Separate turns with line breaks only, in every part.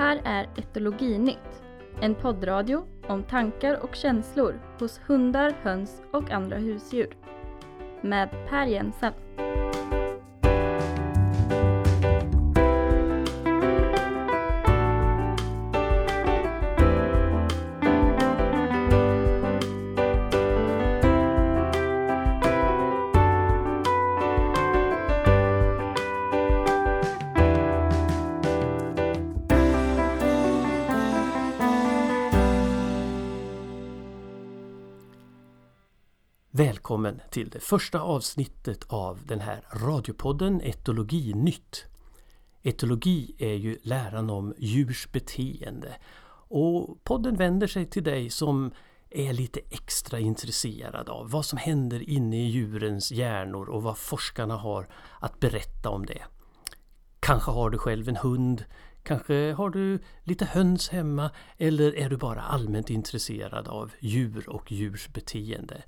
här är Etologinytt, en poddradio om tankar och känslor hos hundar, höns och andra husdjur. Med Per Jensen.
Till det första avsnittet av den här radiopodden Etologi Nytt. Etologi är ju läran om djurs beteende och podden vänder sig till dig som är lite extra intresserad av vad som händer inne i djurens hjärnor och vad forskarna har att berätta om det. Kanske har du själv en hund, kanske har du lite höns hemma eller är du bara allmänt intresserad av djur och djurs beteende.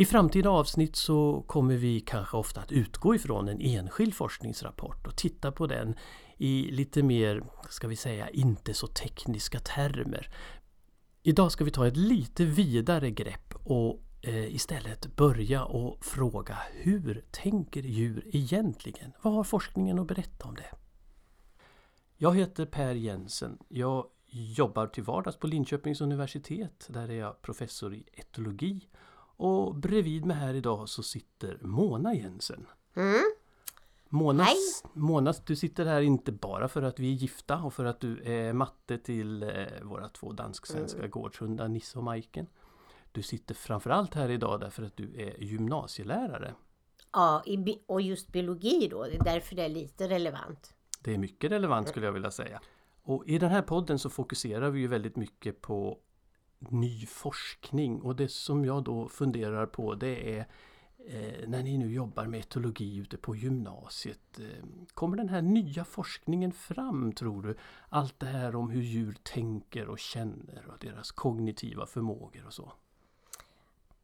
I framtida avsnitt så kommer vi kanske ofta att utgå ifrån en enskild forskningsrapport och titta på den i lite mer, ska vi säga, inte så tekniska termer. Idag ska vi ta ett lite vidare grepp och eh, istället börja och fråga hur tänker djur egentligen? Vad har forskningen att berätta om det? Jag heter Per Jensen. Jag jobbar till vardags på Linköpings universitet. Där är jag professor i etologi och bredvid mig här idag så sitter Mona Jensen.
Mm.
Mona,
Hej.
Mona, du sitter här inte bara för att vi är gifta och för att du är matte till eh, våra två dansk-svenska
Mm.
gårdshundar Nisse och Majken. Du sitter framförallt här idag därför att du är gymnasielärare.
Ja, och just biologi då, det är därför det är lite relevant.
Det är mycket relevant skulle jag vilja säga. Och i den här podden så fokuserar vi ju väldigt mycket på ny forskning och det som jag då funderar på det är eh, när ni nu jobbar med etologi ute på gymnasiet. Eh, kommer den här nya forskningen fram tror du? Allt det här om hur djur tänker och känner och deras kognitiva förmågor och så.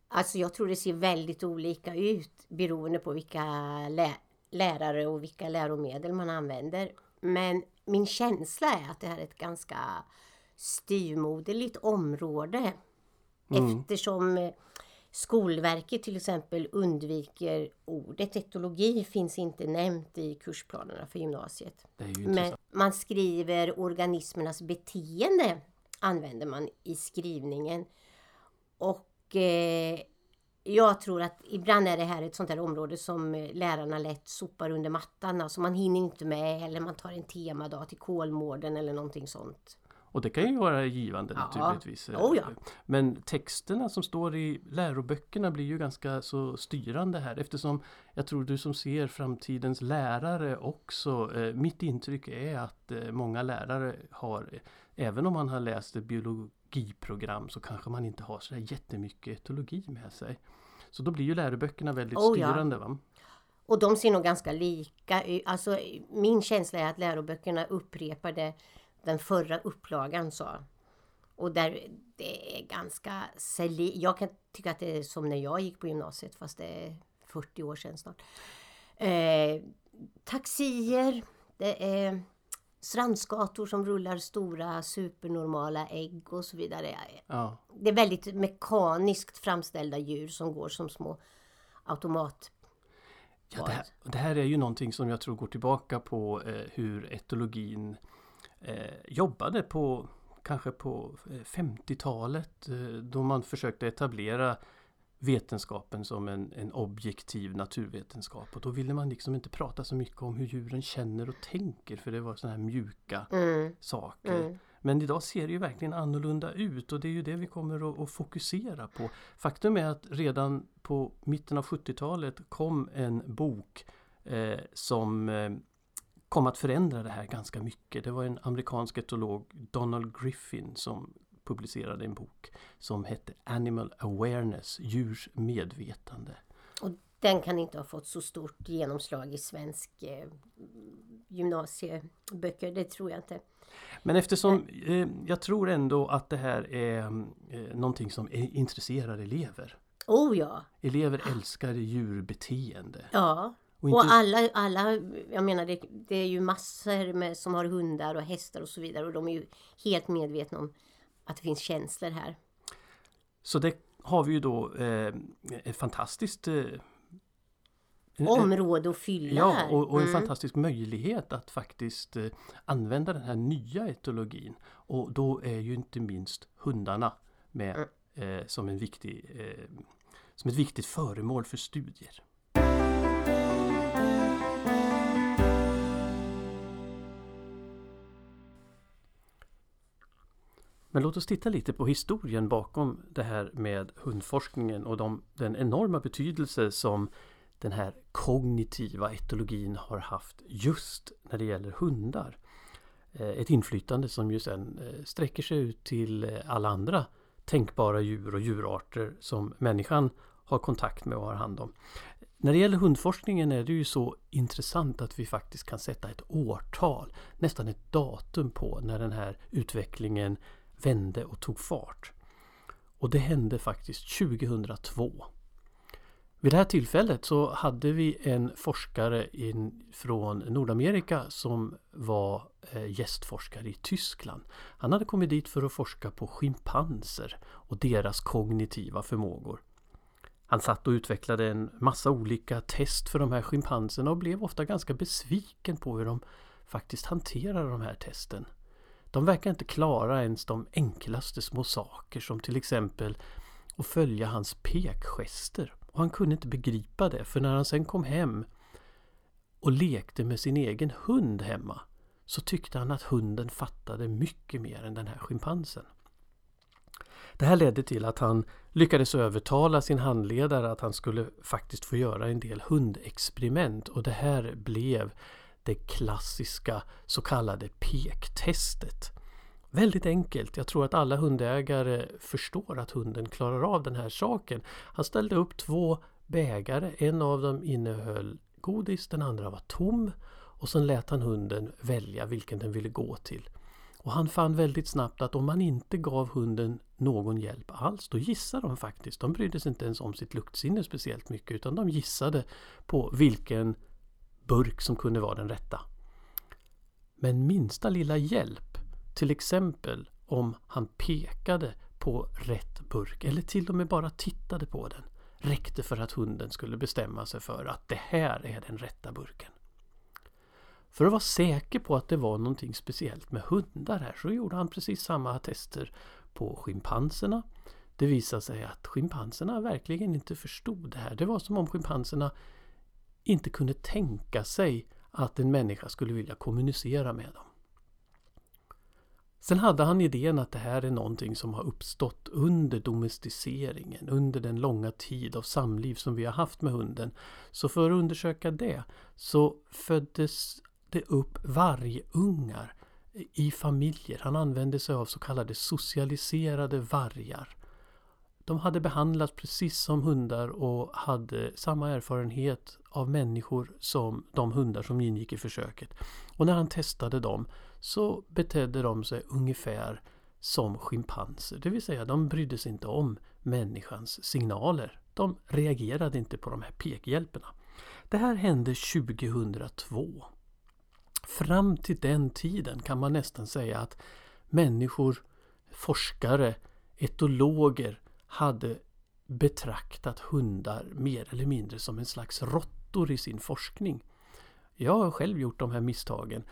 Alltså jag tror det ser väldigt olika ut beroende på vilka lä- lärare och vilka läromedel man använder. Men min känsla är att det här är ett ganska styrmoderligt område.
Mm.
Eftersom eh, Skolverket till exempel undviker ordet etologi finns inte nämnt i kursplanerna för gymnasiet. Men man skriver organismernas beteende använder man i skrivningen. Och eh, jag tror att ibland är det här ett sånt här område som eh, lärarna lätt sopar under mattan. Alltså man hinner inte med eller man tar en temadag till Kolmården eller någonting sånt.
Och det kan ju vara givande
Ja.
naturligtvis.
Oh ja.
Men texterna som står i läroböckerna blir ju ganska så styrande här eftersom jag tror du som ser framtidens lärare också. Eh, mitt intryck är att eh, många lärare har, eh, även om man har läst biologiprogram så kanske man inte har så jättemycket etologi med sig. Så då blir ju läroböckerna väldigt
Oh ja.
styrande. Va?
Och de ser nog ganska lika ut. Alltså min känsla är att läroböckerna upprepar det den förra upplagan sa. Och där det är ganska seli- Jag kan tycka att det är som när jag gick på gymnasiet fast det är 40 år sedan snart. Eh, taxier, det är strandskator som rullar stora supernormala ägg och så vidare.
Ja.
Det är väldigt mekaniskt framställda djur som går som små automat
Ja, det, här, det här är ju någonting som jag tror går tillbaka på eh, hur etologin eh, jobbade på kanske på eh, 50-talet eh, då man försökte etablera vetenskapen som en, en objektiv naturvetenskap och då ville man liksom inte prata så mycket om hur djuren känner och tänker för det var sådana här mjuka
Mm,
saker.
mm.
Men idag ser det ju verkligen annorlunda ut och det är ju det vi kommer att, att fokusera på. Faktum är att redan på mitten av 70-talet kom en bok eh, som eh, kom att förändra det här ganska mycket. Det var en amerikansk etolog, Donald Griffin, som publicerade en bok som hette Animal Awareness, djurs medvetande.
Och den kan inte ha fått så stort genomslag i svensk eh, gymnasieböcker, det tror jag inte.
Men eftersom eh, jag tror ändå att det här är eh, någonting som intresserar elever.
Oh ja!
Elever älskar djurbeteende.
Ja, Och, inte... och alla, alla, jag menar det, det är ju massor med, som har hundar och hästar och så vidare och de är ju helt medvetna om att det finns känslor här.
Så det har vi ju då eh, ett fantastiskt eh,
område att fylla
Ja, och, och en mm. fantastisk möjlighet att faktiskt eh, använda den här nya etologin. Och då är ju inte minst hundarna med mm. eh, som, en viktig, eh, som ett viktigt föremål för studier. Men låt oss titta lite på historien bakom det här med hundforskningen och de, den enorma betydelse som den här kognitiva etologin har haft just när det gäller hundar. Eh, ett inflytande som ju sen eh, sträcker sig ut till eh, alla andra tänkbara djur och djurarter som människan har kontakt med och har hand om. När det gäller hundforskningen är det ju så intressant att vi faktiskt kan sätta ett årtal, nästan ett datum på när den här utvecklingen vände och tog fart. Och det hände faktiskt 2002. Vid det här tillfället så hade vi en forskare in, från Nordamerika som var eh, gästforskare i Tyskland. Han hade kommit dit för att forska på schimpanser och deras kognitiva förmågor. Han satt och utvecklade en massa olika test för de här schimpanserna och blev ofta ganska besviken på hur de faktiskt hanterade de här testen. De verkar inte klara ens de enklaste små saker som till exempel att följa hans pekgester. Och han kunde inte begripa det för när han sen kom hem och lekte med sin egen hund hemma så tyckte han att hunden fattade mycket mer än den här schimpansen. Det här ledde till att han lyckades övertala sin handledare att han skulle faktiskt få göra en del hundexperiment och det här blev det klassiska så kallade pektestet. Väldigt enkelt. Jag tror att alla hundägare förstår att hunden klarar av den här saken. Han ställde upp två bägare. En av dem innehöll godis, den andra var tom. Och sen lät han hunden välja vilken den ville gå till. Och han fann väldigt snabbt att om man inte gav hunden någon hjälp alls, då gissade de faktiskt. De brydde sig inte ens om sitt luktsinne speciellt mycket utan de gissade på vilken burk som kunde vara den rätta. Men minsta lilla hjälp, till exempel om han pekade på rätt burk eller till och med bara tittade på den, räckte för att hunden skulle bestämma sig för att det här är den rätta burken. För att vara säker på att det var någonting speciellt med hundar här så gjorde han precis samma tester på schimpanserna. Det visade sig att schimpanserna verkligen inte förstod det här. Det var som om schimpanserna inte kunde tänka sig att en människa skulle vilja kommunicera med dem. Sen hade han idén att det här är någonting som har uppstått under domesticeringen, under den långa tid av samliv som vi har haft med hunden. Så för att undersöka det så föddes det upp vargungar i familjer. Han använde sig av så kallade socialiserade vargar. De hade behandlats precis som hundar och hade samma erfarenhet av människor som de hundar som ingick i försöket. Och när han testade dem så betedde de sig ungefär som schimpanser. Det vill säga de brydde sig inte om människans signaler. De reagerade inte på de här pekhjälperna. Det här hände 2002. Fram till den tiden kan man nästan säga att människor, forskare, etologer hade betraktat hundar mer eller mindre som en slags råttor i sin forskning. Jag har själv gjort de här misstagen.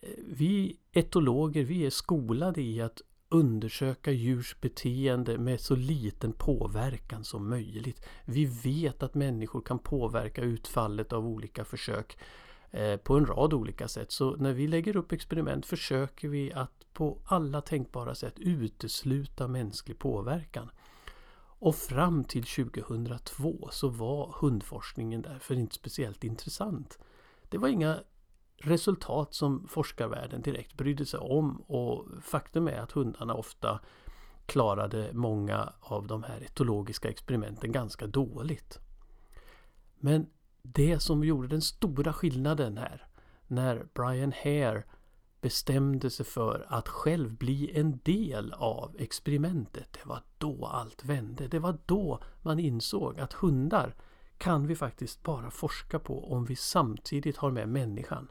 Eh, vi etologer, vi är skolade i att undersöka djurs beteende med så liten påverkan som möjligt. Vi vet att människor kan påverka utfallet av olika försök eh, på en rad olika sätt. Så när vi lägger upp experiment försöker vi att på alla tänkbara sätt utesluta mänsklig påverkan. Och fram till 2002 så var hundforskningen därför inte speciellt intressant. Det var inga resultat som forskarvärlden direkt brydde sig om och faktum är att hundarna ofta klarade många av de här etologiska experimenten ganska dåligt. Men det som gjorde den stora skillnaden här när Brian Hare bestämde sig för att själv bli en del av experimentet. Det var då allt vände. Det var då man insåg att hundar kan vi faktiskt bara forska på om vi samtidigt har med människan.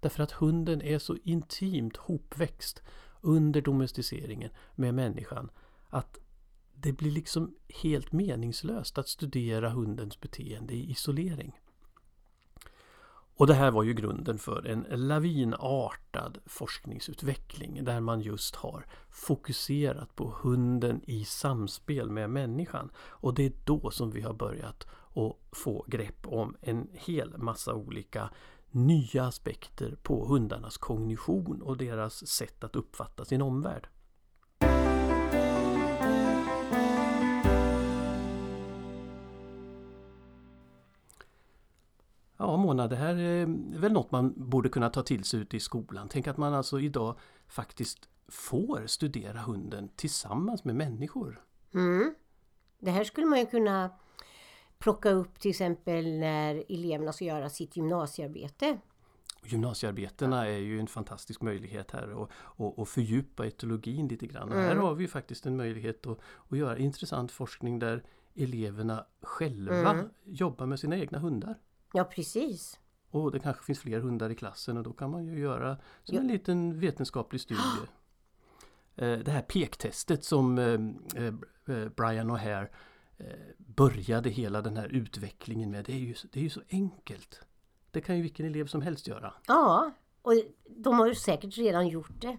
Därför att hunden är så intimt hopväxt under domesticeringen med människan att det blir liksom helt meningslöst att studera hundens beteende i isolering. Och det här var ju grunden för en lavinartad forskningsutveckling där man just har fokuserat på hunden i samspel med människan. Och det är då som vi har börjat att få grepp om en hel massa olika nya aspekter på hundarnas kognition och deras sätt att uppfatta sin omvärld. Ja Mona, det här är väl något man borde kunna ta till sig ute i skolan. Tänk att man alltså idag faktiskt får studera hunden tillsammans med människor.
Mm. Det här skulle man ju kunna plocka upp till exempel när eleverna ska göra sitt gymnasiearbete.
Gymnasiearbetena är ju en fantastisk möjlighet här och, och, och fördjupa etologin lite grann. Mm. här har vi faktiskt en möjlighet att, att göra intressant forskning där eleverna själva mm. jobbar med sina egna hundar.
Ja precis.
Och det kanske finns fler hundar i klassen och då kan man ju göra som en liten vetenskaplig studie. Eh, det här pektestet som eh, eh, Brian O'Hare började hela den här utvecklingen med. Det är, ju, det är ju så enkelt. Det kan ju vilken elev som helst göra.
Ja, och de har ju säkert redan gjort det.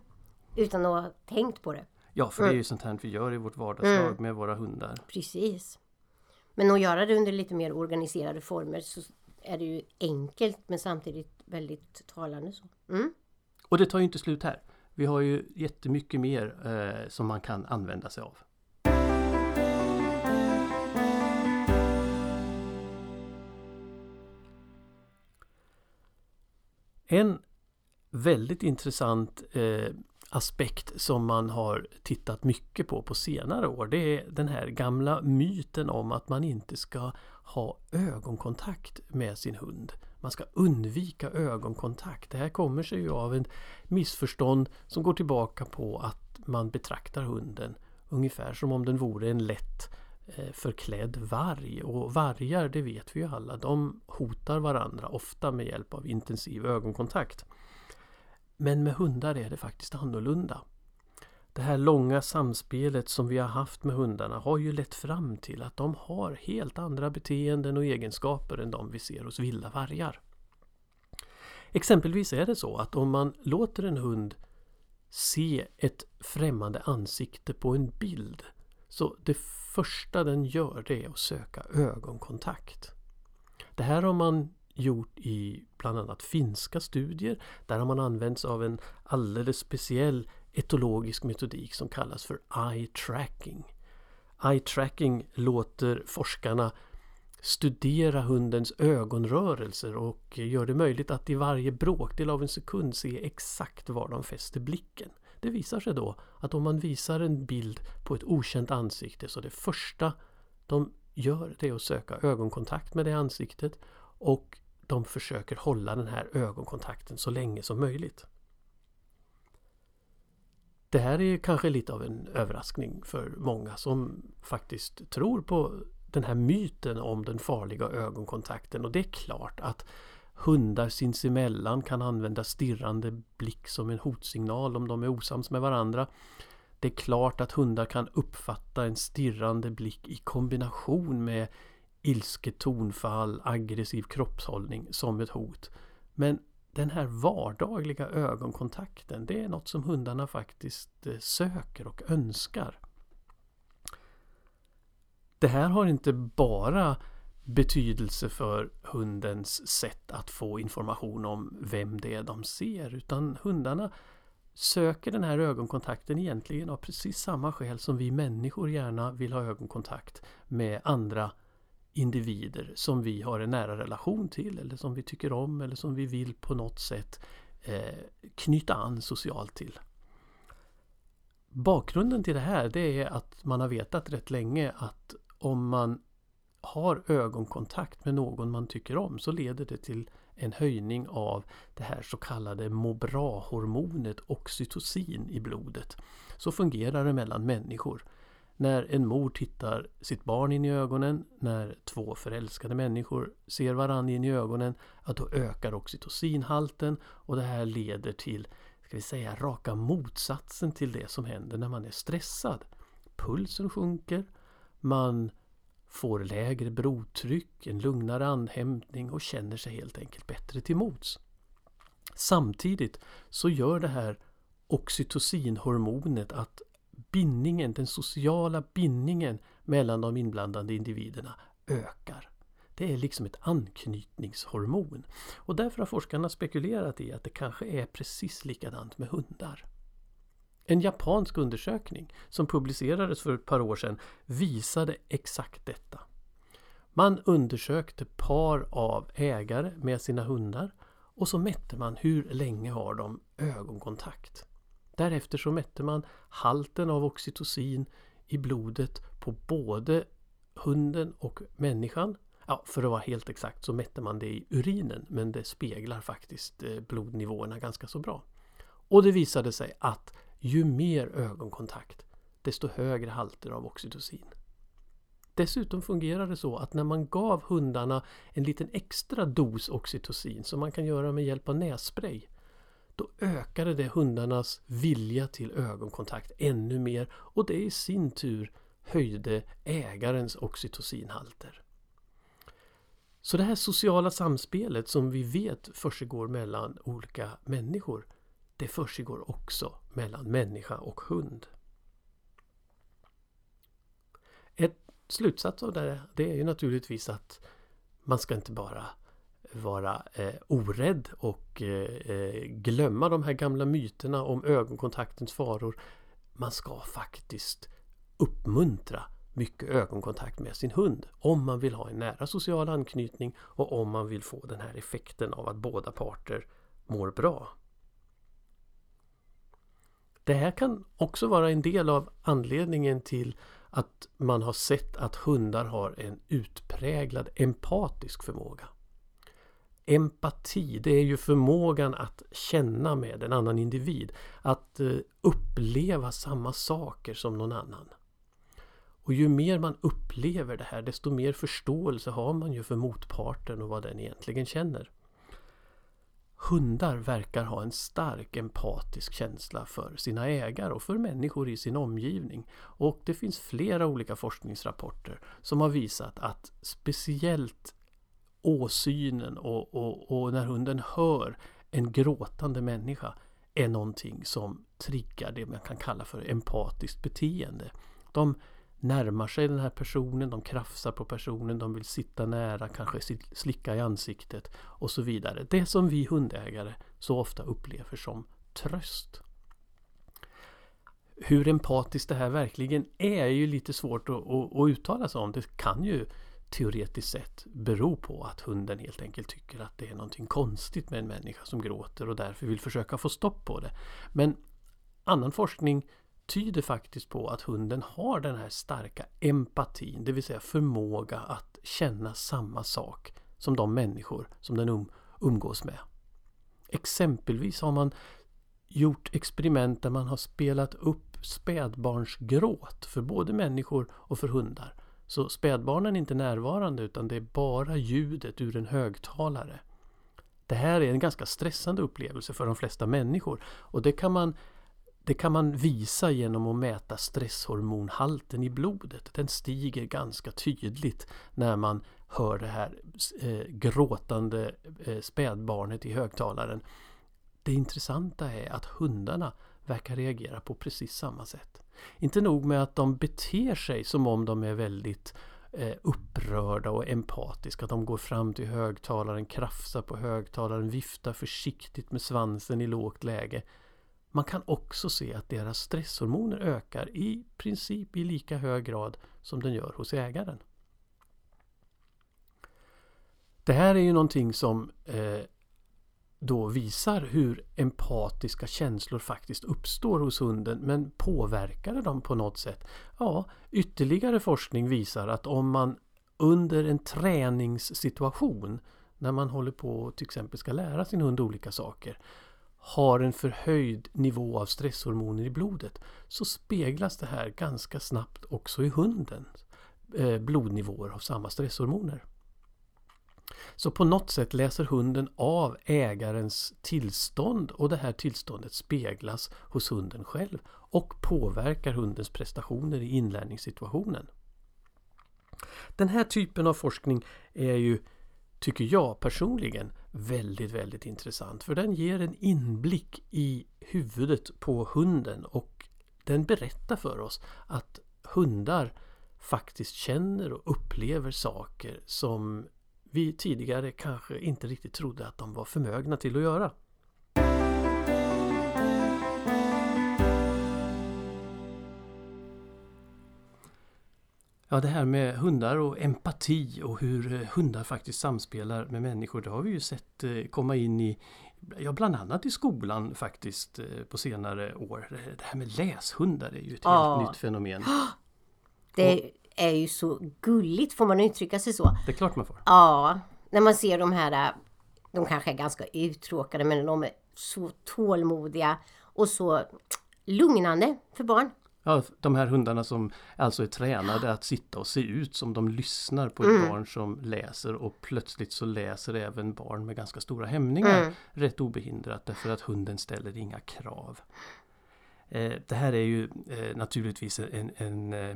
Utan att ha tänkt på det.
Ja, för mm. det är ju sånt här vi gör i vårt vardagslag mm. med våra hundar.
Precis. Men att göra det under lite mer organiserade former så är det ju enkelt men samtidigt väldigt talande. Så. Mm.
Och det tar ju inte slut här. Vi har ju jättemycket mer eh, som man kan använda sig av. En väldigt intressant eh, aspekt som man har tittat mycket på på senare år det är den här gamla myten om att man inte ska ha ögonkontakt med sin hund. Man ska undvika ögonkontakt. Det här kommer sig ju av ett missförstånd som går tillbaka på att man betraktar hunden ungefär som om den vore en lätt eh, förklädd varg. Och vargar, det vet vi ju alla, de hotar varandra ofta med hjälp av intensiv ögonkontakt. Men med hundar är det faktiskt annorlunda. Det här långa samspelet som vi har haft med hundarna har ju lett fram till att de har helt andra beteenden och egenskaper än de vi ser hos vilda vargar. Exempelvis är det så att om man låter en hund se ett främmande ansikte på en bild så det första den gör det är att söka ögonkontakt. Det här har man gjort i bland annat finska studier. Där har man använt sig av en alldeles speciell etologisk metodik som kallas för eye tracking. Eye tracking låter forskarna studera hundens ögonrörelser och gör det möjligt att i varje bråkdel av en sekund se exakt var de fäster blicken. Det visar sig då att om man visar en bild på ett okänt ansikte så det första de gör det är att söka ögonkontakt med det ansiktet och de försöker hålla den här ögonkontakten så länge som möjligt. Det här är kanske lite av en överraskning för många som faktiskt tror på den här myten om den farliga ögonkontakten och det är klart att hundar sinsemellan kan använda stirrande blick som en hotsignal om de är osams med varandra. Det är klart att hundar kan uppfatta en stirrande blick i kombination med ilsket tonfall, aggressiv kroppshållning som ett hot. Men den här vardagliga ögonkontakten, det är något som hundarna faktiskt eh, söker och önskar. Det här har inte bara betydelse för hundens sätt att få information om vem det är de ser utan hundarna söker den här ögonkontakten egentligen av precis samma skäl som vi människor gärna vill ha ögonkontakt med andra individer som vi har en nära relation till eller som vi tycker om eller som vi vill på något sätt eh, knyta an socialt till. Bakgrunden till det här det är att man har vetat rätt länge att om man har ögonkontakt med någon man tycker om så leder det till en höjning av det här så kallade må bra-hormonet oxytocin i blodet. Så fungerar det mellan människor när en mor tittar sitt barn in i ögonen, när två förälskade människor ser varandra in i ögonen, att då ökar oxytocinhalten och det här leder till, ska vi säga, raka motsatsen till det som händer när man är stressad. Pulsen sjunker, man får lägre blodtryck, en lugnare andhämtning och känner sig helt enkelt bättre till mots. Samtidigt så gör det här oxytocinhormonet att bindningen, den sociala bindningen mellan de inblandade individerna ökar. Det är liksom ett anknytningshormon. Och därför har forskarna spekulerat i att det kanske är precis likadant med hundar. En japansk undersökning som publicerades för ett par år sedan visade exakt detta. Man undersökte par av ägare med sina hundar och så mätte man hur länge har de ögonkontakt. Därefter så mätte man halten av oxytocin i blodet på både hunden och människan. Ja, för att vara helt exakt så mätte man det i urinen men det speglar faktiskt eh, blodnivåerna ganska så bra. Och det visade sig att ju mer ögonkontakt desto högre halter av oxytocin. Dessutom fungerar det så att när man gav hundarna en liten extra dos oxytocin som man kan göra med hjälp av nässpray då ökade det hundarnas vilja till ögonkontakt ännu mer och det i sin tur höjde ägarens oxytocinhalter. Så det här sociala samspelet som vi vet försiggår mellan olika människor det försiggår också mellan människa och hund. Ett slutsats av det, det är ju naturligtvis att man ska inte bara vara eh, orädd och eh, eh, glömma de här gamla myterna om ögonkontaktens faror. Man ska faktiskt uppmuntra mycket ögonkontakt med sin hund om man vill ha en nära social anknytning och om man vill få den här effekten av att båda parter mår bra. Det här kan också vara en del av anledningen till att man har sett att hundar har en utpräglad empatisk förmåga. Empati, det är ju förmågan att känna med en annan individ. Att eh, uppleva samma saker som någon annan. Och ju mer man upplever det här desto mer förståelse har man ju för motparten och vad den egentligen känner. Hundar verkar ha en stark empatisk känsla för sina ägare och för människor i sin omgivning. Och det finns flera olika forskningsrapporter som har visat att speciellt åsynen och, och, och när hunden hör en gråtande människa är någonting som triggar det man kan kalla för empatiskt beteende. De närmar sig den här personen, de krafsar på personen, de vill sitta nära, kanske slicka i ansiktet och så vidare. Det som vi hundägare så ofta upplever som tröst. Hur empatiskt det här verkligen är är ju lite svårt att, att, att uttala sig om. Det kan ju teoretiskt sett bero på att hunden helt enkelt tycker att det är någonting konstigt med en människa som gråter och därför vill försöka få stopp på det. Men annan forskning tyder faktiskt på att hunden har den här starka empatin, det vill säga förmåga att känna samma sak som de människor som den um, umgås med. Exempelvis har man gjort experiment där man har spelat upp spädbarnsgråt för både människor och för hundar. Så spädbarnen är inte närvarande utan det är bara ljudet ur en högtalare. Det här är en ganska stressande upplevelse för de flesta människor och det kan man det kan man visa genom att mäta stresshormonhalten i blodet. Den stiger ganska tydligt när man hör det här eh, gråtande eh, spädbarnet i högtalaren. Det intressanta är att hundarna verkar reagera på precis samma sätt. Inte nog med att de beter sig som om de är väldigt eh, upprörda och empatiska. De går fram till högtalaren, krafsar på högtalaren, viftar försiktigt med svansen i lågt läge. Man kan också se att deras stresshormoner ökar i princip i lika hög grad som den gör hos ägaren. Det här är ju någonting som eh, då visar hur empatiska känslor faktiskt uppstår hos hunden men påverkar det dem på något sätt? Ja, ytterligare forskning visar att om man under en träningssituation när man håller på och till exempel ska lära sin hund olika saker har en förhöjd nivå av stresshormoner i blodet så speglas det här ganska snabbt också i hundens eh, blodnivåer av samma stresshormoner. Så på något sätt läser hunden av ägarens tillstånd och det här tillståndet speglas hos hunden själv och påverkar hundens prestationer i inlärningssituationen. Den här typen av forskning är ju, tycker jag personligen, väldigt, väldigt intressant. För den ger en inblick i huvudet på hunden och den berättar för oss att hundar faktiskt känner och upplever saker som vi tidigare kanske inte riktigt trodde att de var förmögna till att göra. Ja, det här med hundar och empati och hur eh, hundar faktiskt samspelar med människor, det har vi ju sett eh, komma in i Ja, bland annat i skolan faktiskt eh, på senare år. Det här med läshundar är ju ett ja. helt nytt fenomen.
Det är ju så gulligt, får man uttrycka sig så?
Det är klart man får.
Ja, när man ser de här, de kanske är ganska uttråkade men de är så tålmodiga och så lugnande för barn.
Ja, de här hundarna som alltså är tränade att sitta och se ut som de lyssnar på ett mm. barn som läser och plötsligt så läser även barn med ganska stora hämningar mm. rätt obehindrat därför att hunden ställer inga krav. Eh, det här är ju eh, naturligtvis en, en, eh,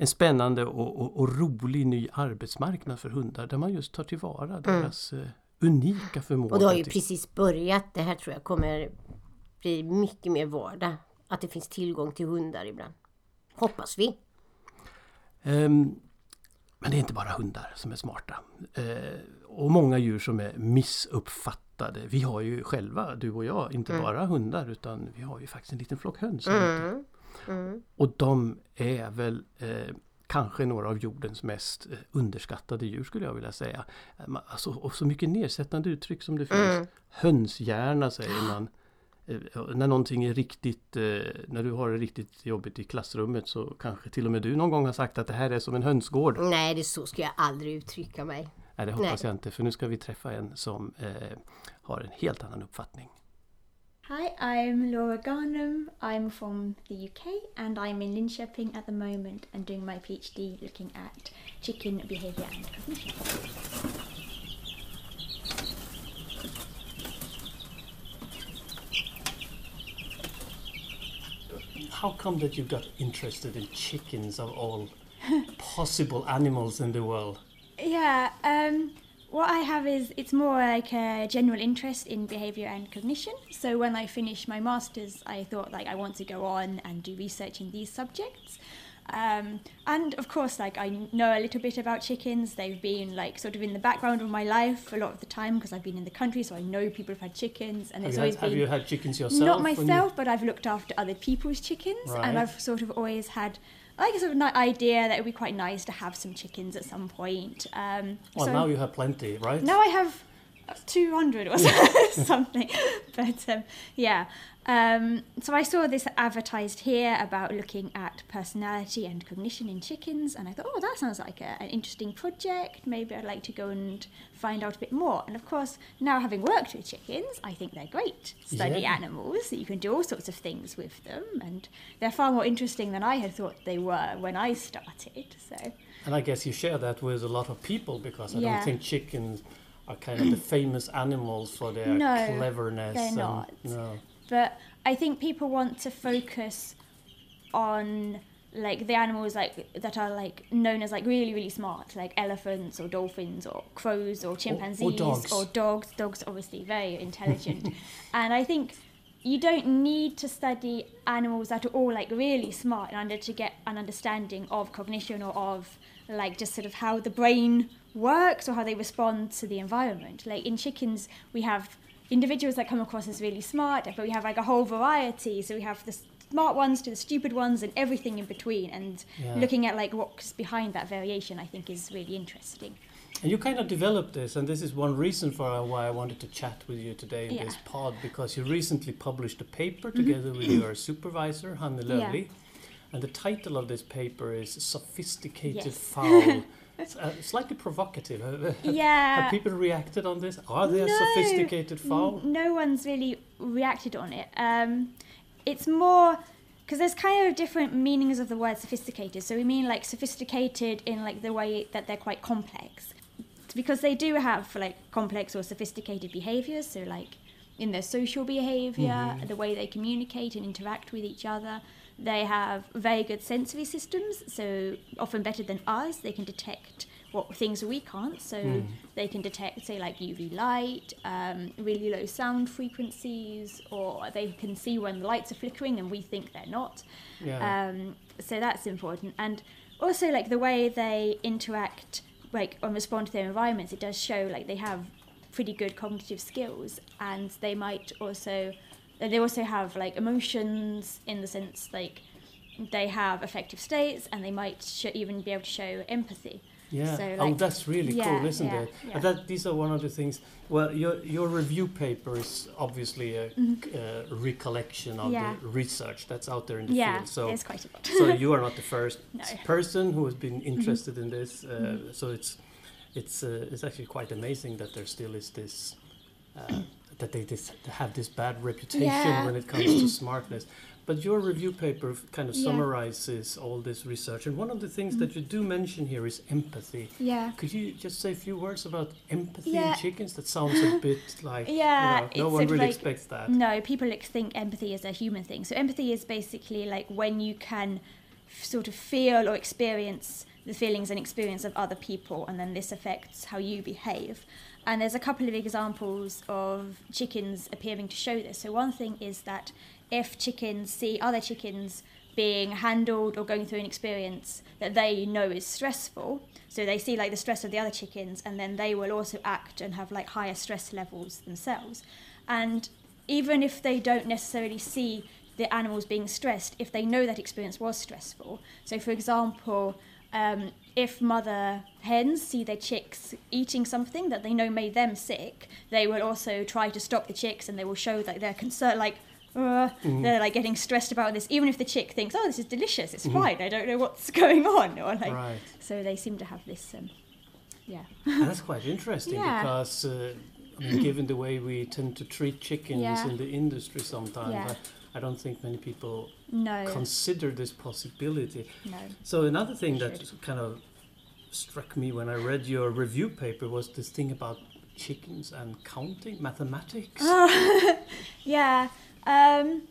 en spännande och, och, och, rolig ny arbetsmarknad för hundar där man just tar tillvara mm. deras eh, unika förmåga.
Och det har ju precis börjat. Det här tror jag kommer bli mycket mer vardag att det finns tillgång till hundar ibland. Hoppas vi.
Um, men det är inte bara hundar som är smarta. Uh, och många djur som är missuppfattade. Vi har ju själva, du och jag, inte mm. bara hundar utan vi har ju faktiskt en liten flock höns. Mm. Mm. Och de är väl eh, kanske några av jordens mest eh, underskattade djur skulle jag vilja säga. Alltså, och så mycket nedsättande uttryck som det finns. Mm. Hönshjärna säger man. Eh, när någonting är riktigt, eh, när du har det riktigt jobbigt i klassrummet så kanske till och med du någon gång har sagt att det här är som en hönsgård.
Nej, det så ska jag aldrig uttrycka mig.
Nej, det hoppas Nej. jag inte för nu ska vi träffa en som eh, har en helt annan uppfattning.
Hi, I'm Laura Garnham. I'm from the UK and I'm in Linköping at the moment and doing my PhD looking at chicken behaviour and cognition.
how come that you got interested in chickens of all possible animals in the world?
Yeah, um, what I have is it's more like a general interest in behavior and cognition. So when I finished my masters, I thought like I want to go on and do research in these subjects. Um, and of course, like I know a little bit about chickens. They've been like sort of in the background of my life a lot of the time because I've been in the country, so I know people have had chickens.
And have, always had, have you had chickens yourself?
Not myself, but I've looked after other people's chickens, right. and I've sort of always had like a sort of idea that it would be quite nice to have some chickens at some point. Um,
well, so now you have plenty, right?
Now I have 200 or something. But um, yeah, um, so I saw this advertised here about looking at personality and cognition in chickens, and I thought, oh, that sounds like a, an interesting project. Maybe I'd like to go and find out a bit more. And of course, now having worked with chickens, I think they're great. Study yeah. animals, you can do all sorts of things with them, and they're far more interesting than I had thought they were when I started. So.
And I guess you share that with a lot of people because I yeah. don't think chickens are kind of the famous animals for their no, cleverness.
They're not. No. But I think people want to focus on like the animals like that are like known as like really really smart like elephants or dolphins or crows or chimpanzees or, or
dogs.
or dogs dogs obviously very intelligent and i think you don't need to study animals that are all like really smart in order to get an understanding of cognition or of like just sort of how the brain works or how they respond to the environment like in chickens we have individuals that come across as really smart, but we have like a whole variety. So we have the smart ones to the stupid ones and everything in between. And yeah. looking at like what's behind that variation, I think is really interesting.
And you kind of developed this, and this is one reason for why I wanted to chat with you today in yeah. this pod, because you recently published a paper mm-hmm. together with your supervisor, Hanne Lövli. Yeah. And the title of this paper is Sophisticated yes. Fowl It's, uh, slightly provocative.
Yeah.
Have people reacted on this? Are they a
No.
sophisticated fowl?
N- No one's really reacted on it. Um, it's more because there's kind of different meanings of the word sophisticated. So we mean like sophisticated in like the way that they're quite complex, because they do have like complex or sophisticated behaviors. So like in their social behavior, the way they communicate and interact with each other. They have very good sensory systems, so often better than us. They can detect what things we can't. So they can detect, say, like UV light, um, really low sound frequencies, or they can see when the lights are flickering and we think they're not.
Yeah.
Um, so that's important. And also, like the way they interact, like and respond to their environments, it does show like they have pretty good cognitive skills, and they might also they also have like emotions in the sense like they have affective states, and they might sh- even be able to show empathy.
Yeah.
So,
oh, that's really
Yeah,
cool, isn't
yeah,
it?
yeah.
That these are one of the things. Well, your your review paper is obviously a uh, recollection of
Mm-hmm.
The research that's out there in the
yeah,
field. So,
there's quite a lot.
so you are not the first
No. Mm-hmm.
person who has been interested in this. Uh, So it's it's uh, it's actually quite amazing that there still is this. That they have this bad reputation
Yeah.
when it comes to smartness. But your review paper kind of
Yeah.
summarizes all this research. And one of the things that you do mention here is empathy.
yeah.
Could you just say a few words about empathy
Yeah.
in chickens? That sounds a bit like
Yeah,
you know, no one really
like-
expects that.
No, people think empathy is a human thing. So empathy is basically like when you can f- sort of feel or experience the feelings and experience of other people, and then this affects how you behave. And there's a couple of examples of chickens appearing to show this. So one thing is that if chickens see other chickens being handled or going through an experience that they know is stressful, so they see like the stress of the other chickens, and then they will also act and have like higher stress levels themselves. And even if they don't necessarily see the animals being stressed, if they know that experience was stressful. So, for example, um, if mother hens see their chicks eating something that they know made them sick, they will also try to stop the chicks and they will show that they're concerned, like, uh, they're like getting stressed about this, even if the chick thinks, oh, this is delicious, it's fine, I don't know what's going on. Or like,
Right.
So they seem to have this, um, yeah.
And that's quite interesting
Yeah.
because, uh, given the way we tend to treat chickens
Yeah.
in the industry sometimes,
Yeah.
I, I don't think many people
No,
consider this possibility.
no.
So another thing that kind of struck me when I read your review paper was this thing about chickens and counting, mathematics.
Oh, Yeah, um,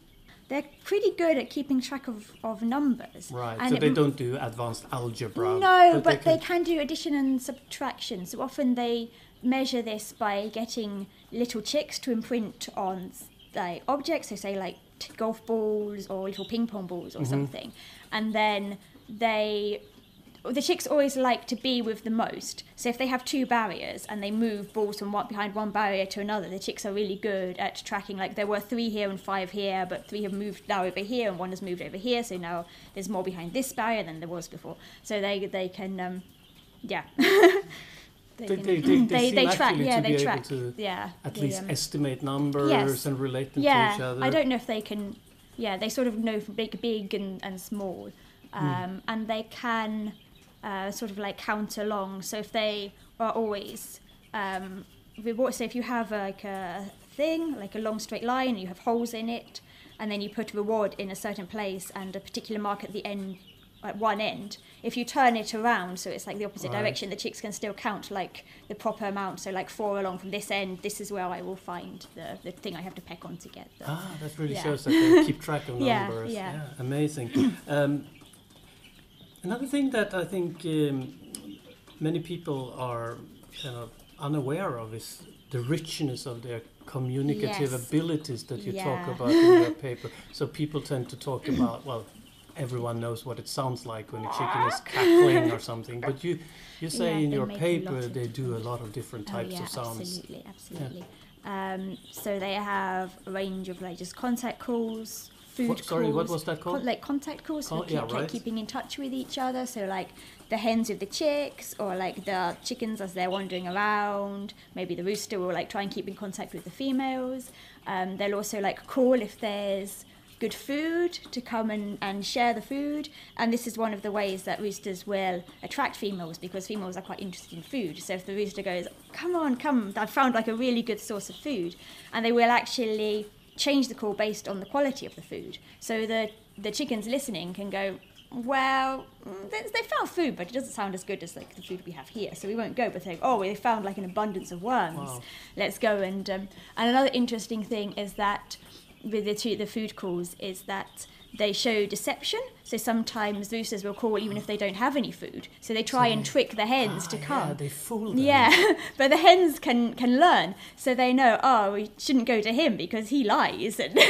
they're pretty good at keeping track of, of numbers.
Right,
And
so they don't do advanced algebra.
No, but, they,
can-
can... do addition and subtraction. So often they measure this by getting little chicks to imprint on like objects. So say like golf balls or little ping pong balls
Mm-hmm.
or something, and then they. The chicks always like to be with the most. So if they have two barriers and they move balls from one behind one barrier to another, the chicks are really good at tracking. Like there were three here and five here, but three have moved now over here and one has moved over here. So now there's more behind this barrier than there was before. So they they can um, yeah.
They,
can-
they, they, they, seem
track yeah
to
they
be
track
able to
yeah
at least
um,
estimate numbers
yes.
and relate them
yeah
to each other.
I don't know if they can yeah they sort of know from big big and, and small
Hmm.
um, and they can uh, sort of like count along so if they are always um, reward so if you have like a thing like a long straight line and you have holes in it and then you put a reward in a certain place and a particular mark at the end at one end if you turn it around so it's like the opposite
Right.
direction the chicks can still count like the proper amount so like four along from this end this is where i will find the, the thing i have to peck on to get the
Ah, that really
Yeah.
shows that they keep track of
Yeah,
numbers.
yeah.
amazing. um, another thing that I think um, many people are kind of unaware of is the richness of their communicative
Yes.
abilities that you talk about in your paper. So people tend to talk about well. Everyone knows what it sounds like when a chicken is cackling or something, but you you say
Yeah,
in your paper they do a lot of different types
oh, yeah,
of sounds.
Absolutely, absolutely. Um, so they have a range of like just contact calls, food
What, sorry,
calls.
what was that
con-
called?
like contact calls,
Con-
so keep,
yeah,
like keeping in touch with each other. So like the hens with the chicks, or like the chickens as they're wandering around. Maybe the rooster will like try and keep in contact with the females. Um, they'll also like call if there's good food to come and, and share the food. And this is one of the ways that roosters will attract females because females are quite interested in food. So if the rooster goes, come on, come, I've found like a really good source of food, and they will actually change the call based on the quality of the food. So the the chickens listening can go, well, mm, they, they found food, but it doesn't sound as good as like the food we have here, so we won't go. But they, oh, they found like an abundance of worms.
Wow.
Let's go and um, and another interesting thing is that with the two, the food calls is that they show deception. So sometimes roosters will call even if they don't have any food. So they try and trick the hens
Ah,
to
Yeah,
come.
they fool them.
Yeah, but the hens can can learn, so they know. Oh, we shouldn't go to him because he lies. And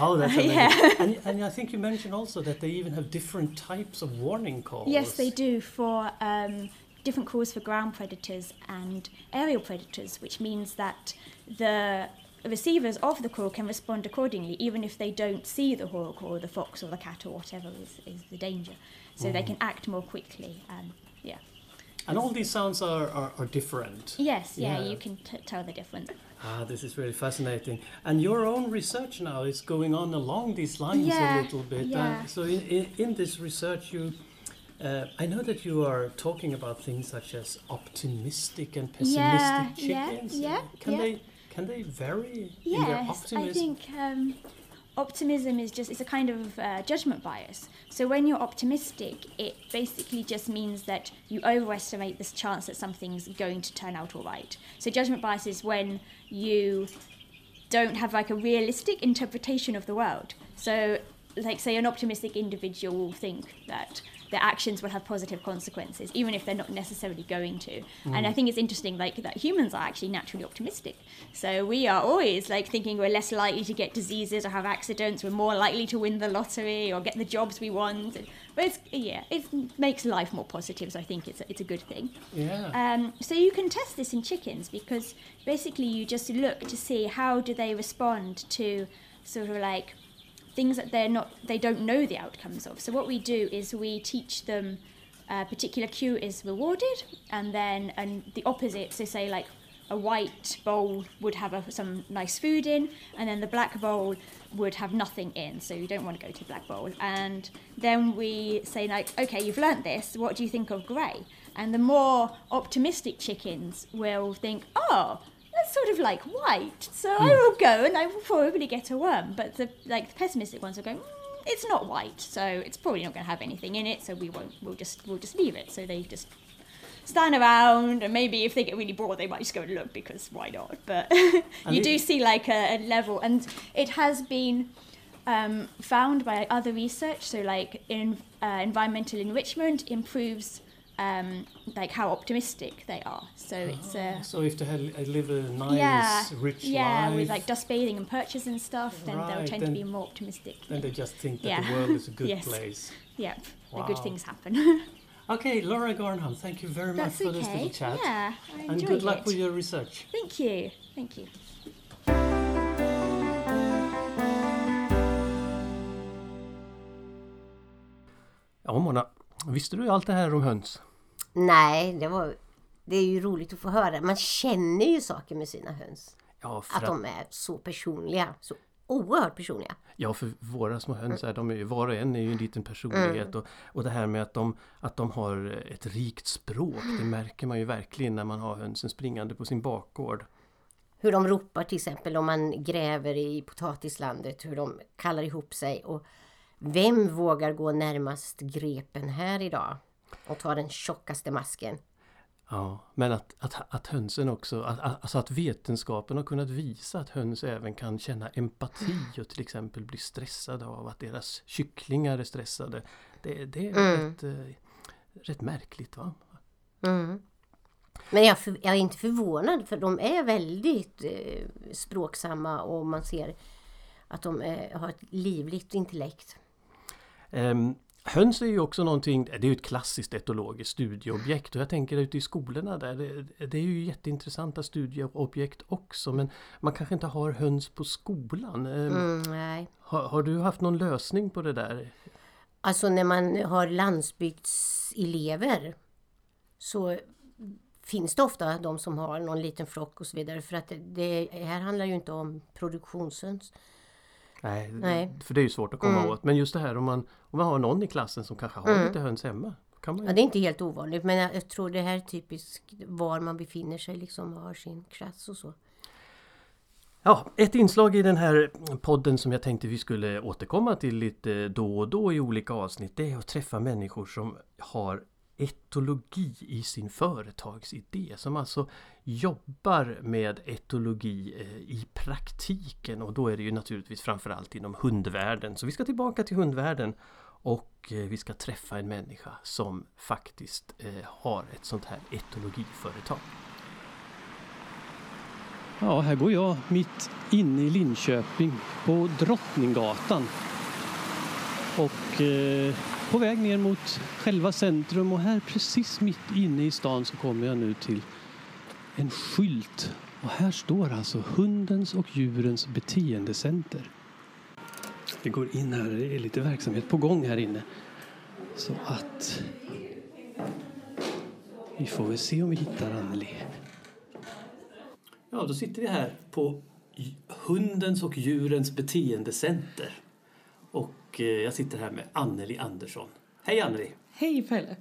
Oh, that's amazing.
Yeah.
and, and I think you mentioned also that they even have different types of warning calls.
yes, they do for um, different calls for ground predators and aerial predators, which means that the receivers of the call can respond accordingly, even if they don't see the hawk or the fox or the cat or whatever is, is the danger. So they can act more quickly. And yeah,
And all these sounds are, are, are different.
yes, yeah,
Yeah.
you can t- tell the difference.
Ah, this is really fascinating. And your own research now is going on along these lines
Yeah,
a little bit.
yeah.
Uh, so in, in, in this research, you, uh, I know that you are talking about things such as optimistic and pessimistic
Yeah, yeah,
chickens.
yeah,
Can
yeah.
they can they vary in their optimism?
I think um, optimism is just it's a kind of uh, judgment bias. So when you're optimistic, it basically just means that you overestimate this chance that something's going to turn out all right. So judgment bias is when you don't have like a realistic interpretation of the world. So like say an optimistic individual will think that their actions will have positive consequences even if they're not necessarily going to. And i think it's interesting like that humans are actually naturally optimistic. So we are always like thinking we're less likely to get diseases or have accidents we're more likely to win the lottery or get the jobs we want. But it's yeah it makes life more positive so i think it's a, it's a good thing.
Yeah.
um, so you can test this in chickens because basically you just look to see how do they respond to sort of like things that they're not they don't know the outcomes of. So what we do is we teach them a particular cue is rewarded, and then and the opposite. So say like a white bowl would have a, some nice food in, and then the black bowl would have nothing in. So you don't want to go to the black bowl. And then we say like, okay, you've learnt this. What do you think of grey? And the more optimistic chickens will think, oh, sort of like white. So I will go and I will probably get a worm. But the like the pessimistic ones are going, mm, it's not white, so it's probably not going to have anything in it. So we won't. We'll just we'll just leave it. So they just stand around and maybe if they get really bored they might just go and look because why not but you do see like a, a level and it has been um, found by other research so like in uh, environmental enrichment improves um, like how optimistic they are so it's uh,
so if they had, live a nice,
yeah,
rich
yeah,
life,
with like dust bathing and perches and stuff, then they'll tend
then-
to be more optimistic.
then they just think that
Yeah.
the world is a good
Yes.
place.
Yep, the good things happen.
Okay, Laura Gornham, thank you very much
That's
for this
okay.
little chat.
Yeah, I
and
enjoyed
good luck
it.
with your research.
Thank you, thank you.
Ja, Mona, visste du allt det här om höns?
Nej, det, var, det är ju roligt att få höra. Man känner ju saker med sina höns.
Ja, för,
Att de är så personliga. Så oerhört personliga.
ja, för våra små höns är, de är var och en är ju en liten personlighet. Och, och det här med att de, att de har ett rikt språk, det märker man ju verkligen när man har hönsen springande på sin bakgård.
Hur de ropar till exempel om man gräver i potatislandet. Hur de kallar ihop sig. Och vem vågar gå närmast grepen här idag? Och ta den tjockaste masken.
Ja, men att, att, att hönsen också, att, att- alltså att vetenskapen har kunnat visa att höns även kan känna empati och till exempel bli stressade av att deras kycklingar är stressade. Det, det är
Mm.
rätt, eh, rätt märkligt va?
Mm. Men jag, jag är inte förvånad för de är väldigt eh, språksamma och man ser att de eh, har ett livligt intellekt.
Ehm, höns är ju också någonting, det är ju ett klassiskt etologiskt studieobjekt och jag tänker ute i skolorna där, det, det är ju jätteintressanta studieobjekt också men man kanske inte har höns på skolan. Ehm,
Mm, nej.
har, har du haft någon lösning på det där?
Alltså när man har landsbygdselever så finns det ofta de som har någon liten flock och så vidare. För att det, det här handlar ju inte om produktionshöns.
Nej,
Nej.
för det är ju svårt att komma
Mm.
åt. Men just det här om man, om man har någon i klassen som kanske har
Mm.
lite höns hemma. Kan man
Ja, det är inte helt ovanligt men jag, jag tror det här är typiskt var man befinner sig liksom och har sin klass och så.
Ja, ett inslag i den här podden som jag tänkte vi skulle återkomma till lite då och då i olika avsnitt det är att träffa människor som har etologi i sin företagsidé. Som alltså jobbar med etologi eh, i praktiken och då är det ju naturligtvis framförallt inom hundvärlden. Så vi ska tillbaka till hundvärlden och eh, vi ska träffa en människa som faktiskt eh, har ett sånt här etologiföretag. Ja, här går jag mitt inne i Linköping på Drottninggatan. Och eh, på väg ner mot själva centrum och här precis mitt inne i stan så kommer jag nu till en skylt. Och här står alltså Hundens och djurens beteendecenter. Vi går in här, det är lite verksamhet på gång här inne. Så att vi får väl se om vi hittar Anneli. Ja, då sitter vi här på Hundens och djurens beteendecenter. Och eh, jag sitter här med Anneli Andersson. Hej Anneli!
Hej Pelle!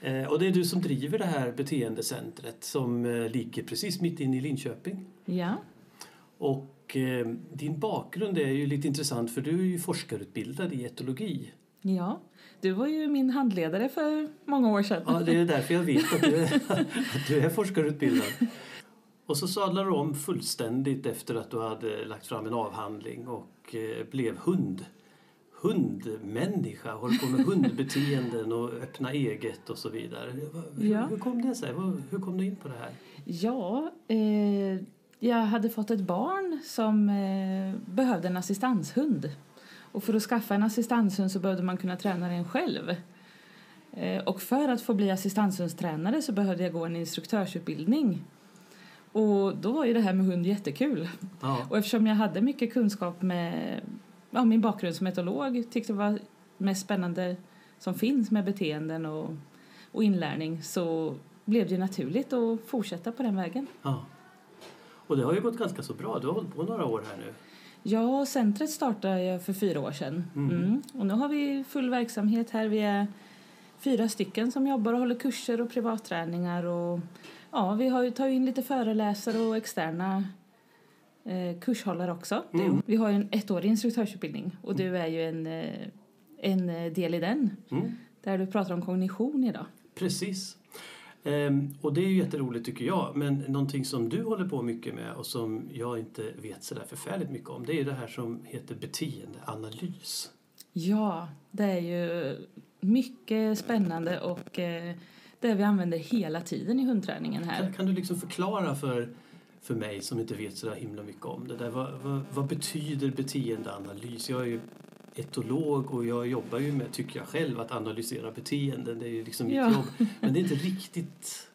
Eh, Och det är du som driver det här beteendecentret som eh, ligger precis mitt inne i Linköping.
Ja,
Och din bakgrund är ju lite intressant för du är ju forskarutbildad i etologi.
ja. Du var ju min handledare för många år sedan.
Ja, det är därför jag vet att du är, att du är forskarutbildad. Och så sadlade du om fullständigt efter att du hade lagt fram en avhandling och blev hund. Hundmänniska, håller på med hundbeteenden och öppna eget och så vidare. Hur,
Ja.
hur kom det sig? Hur kom du in på det här?
Ja, eh, jag hade fått ett barn som eh, behövde en assistanshund. Och för att skaffa en assistanshund så behövde man kunna träna den själv. Eh, och för att få bli assistanshundstränare så behövde jag gå en instruktörsutbildning. Och då var ju det här med hund jättekul.
Ja,
Och eftersom jag hade mycket kunskap med ja, min bakgrund som etolog tyckte det var mest spännande som finns med beteenden och, och inlärning så blev det naturligt att fortsätta på den vägen.
ja. Och det har ju gått ganska så bra. Du har hållit på några år här nu.
Ja, centret startade jag för fyra år sedan.
Mm.
Mm. Och nu har vi full verksamhet här. Vi är fyra stycken som jobbar och håller kurser och privatträningar. Och, ja, vi har tagit in lite föreläsare och externa kurshållare också.
Mm.
Vi har ju en ettårig instruktörsutbildning och du är ju en, eh, en del i den.
Mm.
Där du pratar om kognition idag.
Precis. Ehm, och det är ju jätteroligt tycker jag. Men någonting som du håller på mycket med och som jag inte vet så där förfärligt mycket om. Det är ju det här som heter beteendeanalys.
Ja, det är ju mycket spännande och eh, det vi använder hela tiden i hundträningen här.
Kan, kan du liksom förklara för, för mig som inte vet så himla mycket om det där. Vad, vad, vad betyder beteendeanalys? Jag är ju etolog och jag jobbar ju med, tycker jag själv, att analysera beteenden. Det är ju liksom mitt
Ja.
jobb. Men det är inte riktigt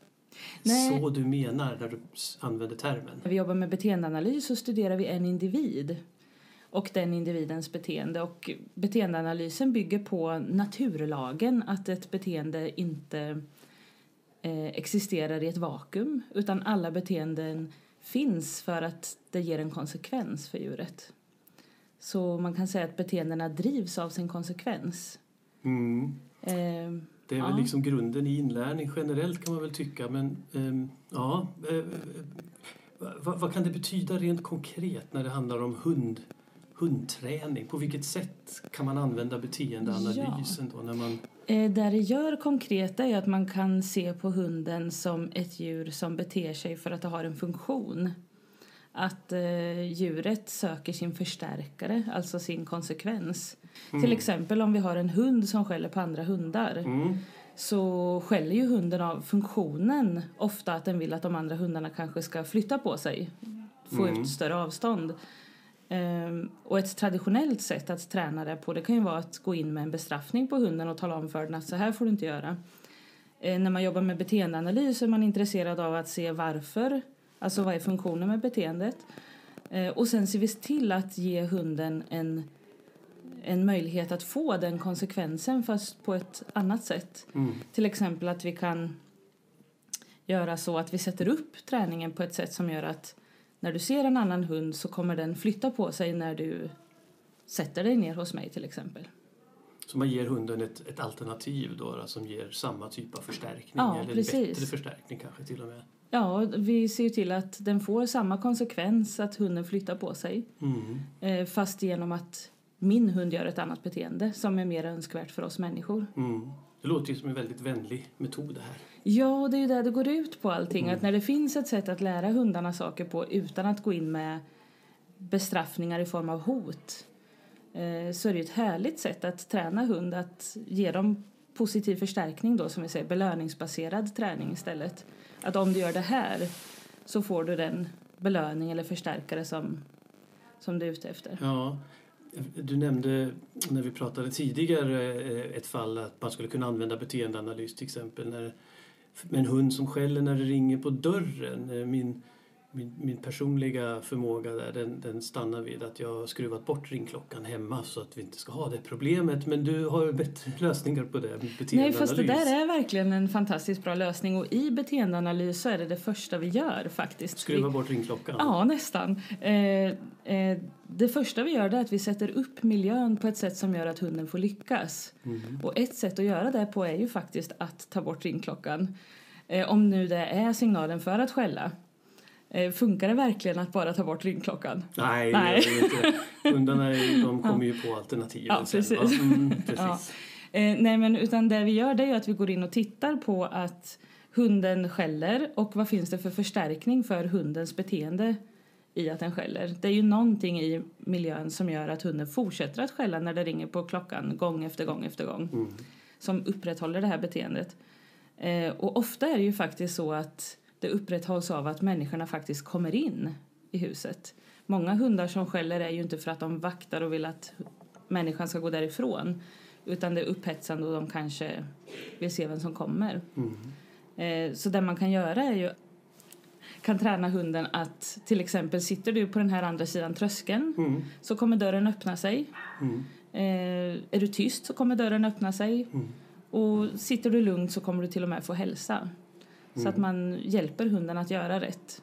Nej.
så du menar när du använder termen.
När vi jobbar med beteendeanalys så studerar vi en individ och den individens beteende. Och beteendeanalysen bygger på naturlagen att ett beteende inte eh, existerar i ett vakuum utan alla beteenden finns för att det ger en konsekvens för djuret. Så man kan säga att beteendena drivs av sin konsekvens.
Mm.
Eh,
Det är väl
Ja.
liksom grunden i inlärning generellt kan man väl tycka. Men ehm, ja, eh, vad, vad kan det betyda rent konkret när det handlar om hund, hundträning? På vilket sätt kan man använda beteendeanalysen då när man...
Eh, Där det gör konkret är att man kan se på hunden som ett djur som beter sig för att det har en funktion. Att eh, djuret söker sin förstärkare, alltså sin konsekvens. Till exempel om vi har en hund som skäller på andra hundar
Mm,
så skäller ju hunden av funktionen ofta att den vill att de andra hundarna kanske ska flytta på sig, få
Mm.
ut större avstånd. Ehm, och ett traditionellt sätt att träna det på det kan ju vara att gå in med en bestraffning på hunden och tala om för den att så här får du inte göra. Eh, när man jobbar med beteendeanalys är man intresserad av att se varför, alltså vad är funktionen med beteendet. Eh, och sen ser vi till att ge hunden en, en möjlighet att få den konsekvensen fast på ett annat sätt.
mm,
Till exempel att vi kan göra så att vi sätter upp träningen på ett sätt som gör att när du ser en annan hund så kommer den flytta på sig när du sätter dig ner hos mig till exempel.
Så man ger hunden ett, ett alternativ då, då som ger samma typ av förstärkning
Ja,
eller
precis.
bättre förstärkning kanske till och med.
Ja, vi ser ju till att den får samma konsekvens att hunden flyttar på sig.
Mm.
Eh, fast genom att min hund gör ett annat beteende som är mer önskvärt för oss människor.
Mm. Det låter ju som en väldigt vänlig metod det här.
Ja, det är ju det det går ut på allting. Att när det finns ett sätt att lära hundarna saker på utan att gå in med bestraffningar i form av hot eh, så är det ju ett härligt sätt att träna hund att ge dem positiv förstärkning då som vi säger belöningsbaserad träning istället. Att om du gör det här så får du den belöning eller förstärkare som, som du är ute efter.
Ja, du nämnde när vi pratade tidigare eh, ett fall att man skulle kunna använda beteendeanalys till exempel när, med en hund som skäller när det ringer på dörren. Eh, min, min, min personliga förmåga där den, den stannar vid att jag har skruvat bort ringklockan hemma så att vi inte ska ha det problemet. Men du har bättre lösningar på det
Nej, fast det där är verkligen en fantastiskt bra lösning och i beteendeanalys så är det det första vi gör faktiskt.
Skruva bort ringklockan?
Ja, nästan. Eh, eh, det första vi gör är att vi sätter upp miljön på ett sätt som gör att hunden får lyckas.
Mm.
Och ett sätt att göra det på är ju faktiskt att ta bort ringklockan. Eh, om nu det är signalen för att skälla. Eh, funkar det verkligen att bara ta bort ringklockan?
Nej,
Nej.
Hundarna de kommer ju på alternativen
Ja,
sen,
precis.
Mm, precis.
Ja. Eh, nej, men utan det vi gör det är att vi går in och tittar på att hunden skäller och vad finns det för förstärkning för hundens beteende i att den skäller. Det är ju någonting i miljön som gör att hunden fortsätter att skälla när det ringer på klockan gång efter gång efter gång
Mm.
som upprätthåller det här beteendet. Eh, och ofta är det ju faktiskt så att det upprätthålls av att människorna faktiskt kommer in i huset. Många hundar som skäller är ju inte för att de vaktar och vill att människan ska gå därifrån utan det är upphetsande och de kanske vill se vem som kommer.
Mm.
Eh, så det man kan göra är ju kan träna hunden att till exempel sitter du på den här andra sidan tröskeln
Mm.
så kommer dörren öppna sig.
Mm.
Eh, är du tyst så kommer dörren öppna sig.
Mm.
Och sitter du lugnt så kommer du till och med få hälsa. Så
Mm.
att man hjälper hunden att göra rätt.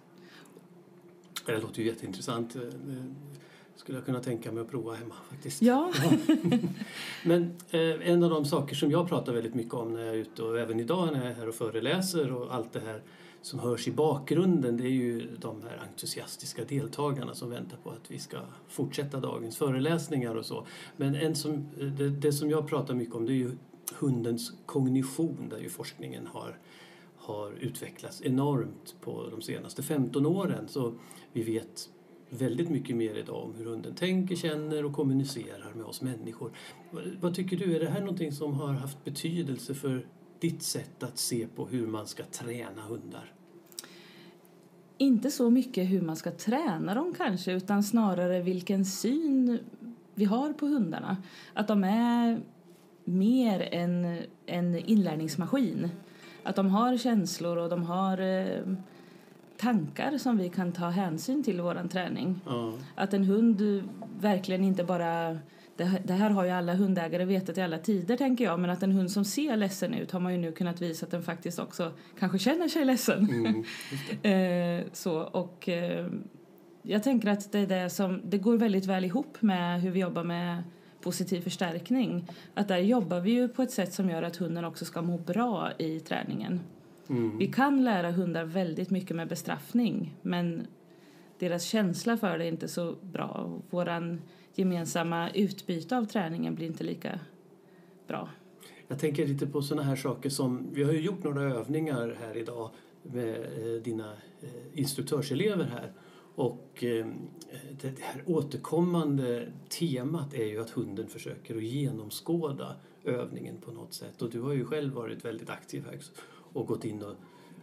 Det låter ju jätteintressant. Eh, Det skulle jag kunna tänka mig att prova hemma faktiskt.
Ja,
Men eh, en av de saker som jag pratar väldigt mycket om när jag är ute och även idag när jag är här och föreläser och allt det här som hörs i bakgrunden det är ju de här entusiastiska deltagarna som väntar på att vi ska fortsätta dagens föreläsningar och så. Men en som, det, det som jag pratar mycket om det är ju hundens kognition där ju forskningen har har utvecklats enormt på de senaste 15 åren. Så vi vet väldigt mycket mer idag om hur hunden tänker, känner och kommunicerar med oss människor. Vad- tycker du, är det här någonting som har haft betydelse för ditt sätt att se på hur man ska träna hundar?
inte så mycket hur man ska träna dem kanske utan snarare vilken syn vi har på hundarna. Att de är mer en, en inlärningsmaskin. Att de har känslor och de har eh, tankar som vi kan ta hänsyn till i vår träning.
Ja,
Att en hund verkligen inte bara... Det här, det här har ju alla hundägare vetat i alla tider, tänker jag. Men att en hund som ser ledsen ut har man ju nu kunnat visa att den faktiskt också kanske känner sig ledsen.
mm,
eh, så, och eh, jag tänker att det, är det, som, det går väldigt väl ihop med hur vi jobbar med positiv förstärkning. Att där jobbar vi ju på ett sätt som gör att hunden också ska må bra i träningen.
mm,
Vi kan lära hundar väldigt mycket med bestraffning men deras känsla för det är inte så bra. Våran gemensamma utbyte av träningen blir inte lika bra.
Jag tänker lite på sådana här saker som, vi har ju gjort några övningar här idag med eh, dina eh, instruktörselever här. Och eh, det här återkommande temat är ju att hunden försöker att genomskåda övningen på något sätt. Och du har ju själv varit väldigt aktiv här och gått in och,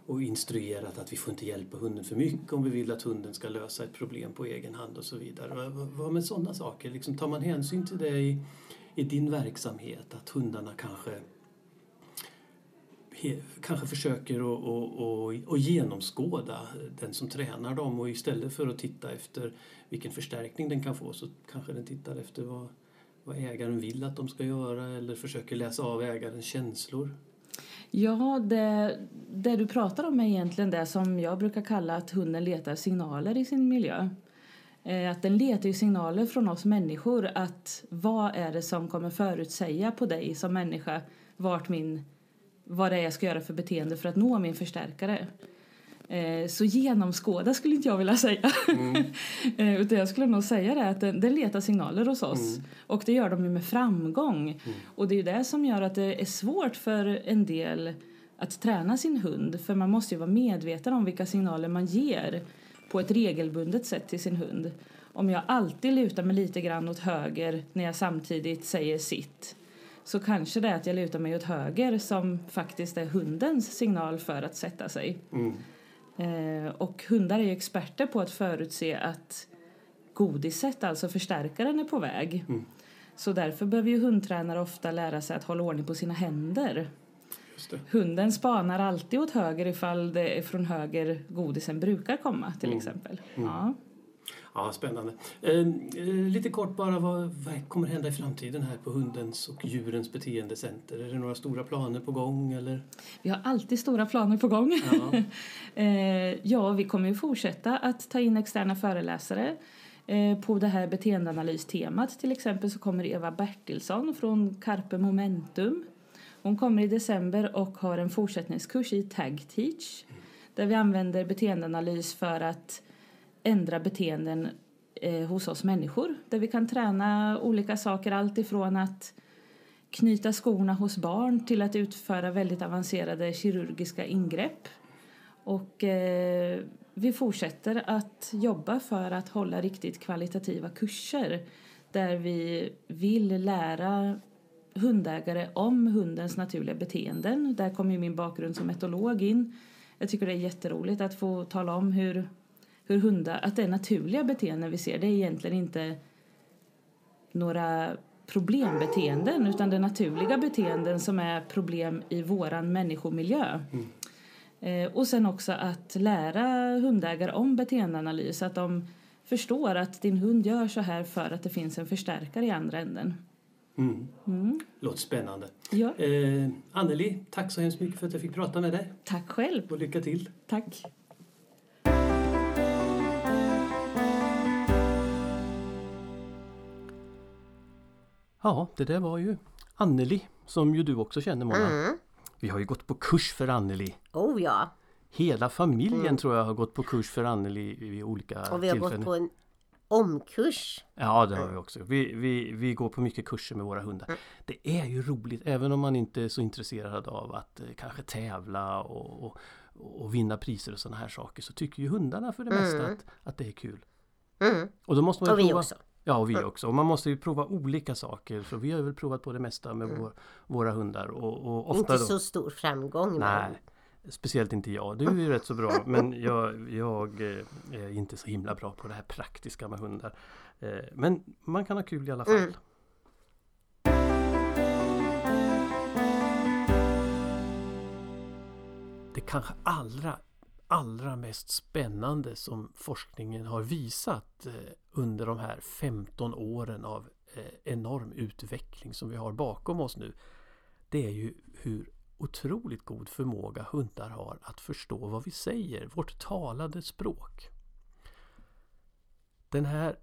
och instruerat att vi får inte hjälpa hunden för mycket om vi vill att hunden ska lösa ett problem på egen hand och så vidare. Vad- med sådana saker? Liksom, tar man hänsyn till det i, i din verksamhet? Att hundarna kanske kanske försöker att, att, att, att genomskåda den som tränar dem och istället för att titta efter vilken förstärkning den kan få så kanske den tittar efter vad, vad ägaren vill att de ska göra eller försöker läsa av ägarens känslor.
Ja, det, det du pratar om är egentligen det som jag brukar kalla att hunden letar signaler i sin miljö. Eh, att den letar ju signaler från oss människor att vad är det som kommer förutsäga på dig som människa vart min, vad det är jag ska göra för beteende för att nå min förstärkare. Eh, så genomskåda skulle inte jag vilja säga. Mm. Eh, utan jag skulle nog säga det att den, den letar signaler hos oss. Mm. Och det gör de ju med framgång. Mm. Och det är det som gör att det är svårt för en del att träna sin hund. För man måste ju vara medveten om vilka signaler man ger på ett regelbundet sätt till sin hund. Om jag alltid lutar mig lite grann åt höger när jag samtidigt säger sitt så kanske det är att jag lutar mig åt höger som faktiskt är hundens signal för att sätta sig. Mm. Eh, och hundar är ju experter på att förutse att godiset, alltså förstärkaren, är på väg. Mm. Så därför behöver ju hundtränare ofta lära sig att hålla ordning på sina händer. Hunden spanar alltid åt höger ifall det är från höger godisen brukar komma till mm. exempel. Mm. Ja.
Ja, spännande. Eh, lite kort bara, vad, vad, kommer hända i framtiden här på hundens och djurens beteendecenter? Är det några stora planer på gång? Eller?
Vi har alltid stora planer på gång. Ja, eh, ja vi kommer ju fortsätta att ta in externa föreläsare. Eh, på det här beteendeanalystemat till exempel så kommer Eva Bertilsson från Carpe Momentum. Hon kommer i december och har en fortsättningskurs i Tag Teach där vi använder beteendeanalys för att ändra beteenden eh, hos oss människor. Där vi kan träna olika saker, allt ifrån att knyta skorna hos barn till att utföra väldigt avancerade kirurgiska ingrepp. Och eh, vi fortsätter att jobba för att hålla riktigt kvalitativa kurser där vi vill lära hundägare om hundens naturliga beteenden. Där kommer min bakgrund som etolog in. Jag tycker det är jätteroligt att få tala om hur hur hundar, att det är naturliga beteenden vi ser. Det är egentligen inte några problembeteenden utan det är naturliga beteenden som är problem i våran människomiljö. Mm. Eh, och sen också att lära hundägare om beteendeanalys, att de förstår att din hund gör så här för att det finns en förstärkare i andra änden.
Mm. Mm. Låter spännande.
Ja.
Eh, Anneli, tack så hemskt mycket för att jag fick prata med dig.
Tack själv.
Och lycka till.
Tack.
Ja, det där var ju Anneli som ju du också känner Mona. Mm. Vi har ju gått på kurs för Anneli.
Oh ja!
Hela familjen mm. tror jag har gått på kurs för Anneli vid olika
tillfällen. Och vi har
tillfällen.
gått på en omkurs.
Ja, det har vi också. Vi, vi, vi går på mycket kurser med våra hundar. Mm. Det är ju roligt, även om man inte är så intresserad av att eh, kanske tävla och, och, och, vinna priser och sådana här saker, så tycker ju hundarna för det mesta mm. att, att det är kul.
Mm.
Och då måste man
och
vi
prova, också.
Ja, och vi också. Och man måste ju prova olika saker. Så vi har väl provat på det mesta med mm. vår, våra hundar. Och, och ofta
inte
då,
så stor framgång.
Nej, men... speciellt inte jag. Du är ju rätt så bra. Men jag, jag eh, är inte så himla bra på det här praktiska med hundar. Eh, men man kan ha kul i alla fall. Mm. Det kanske allra allra mest spännande som forskningen har visat eh, under de här 15 åren av eh, enorm utveckling som vi har bakom oss nu. Det är ju hur otroligt god förmåga hundar har att förstå vad vi säger, vårt talade språk. Den här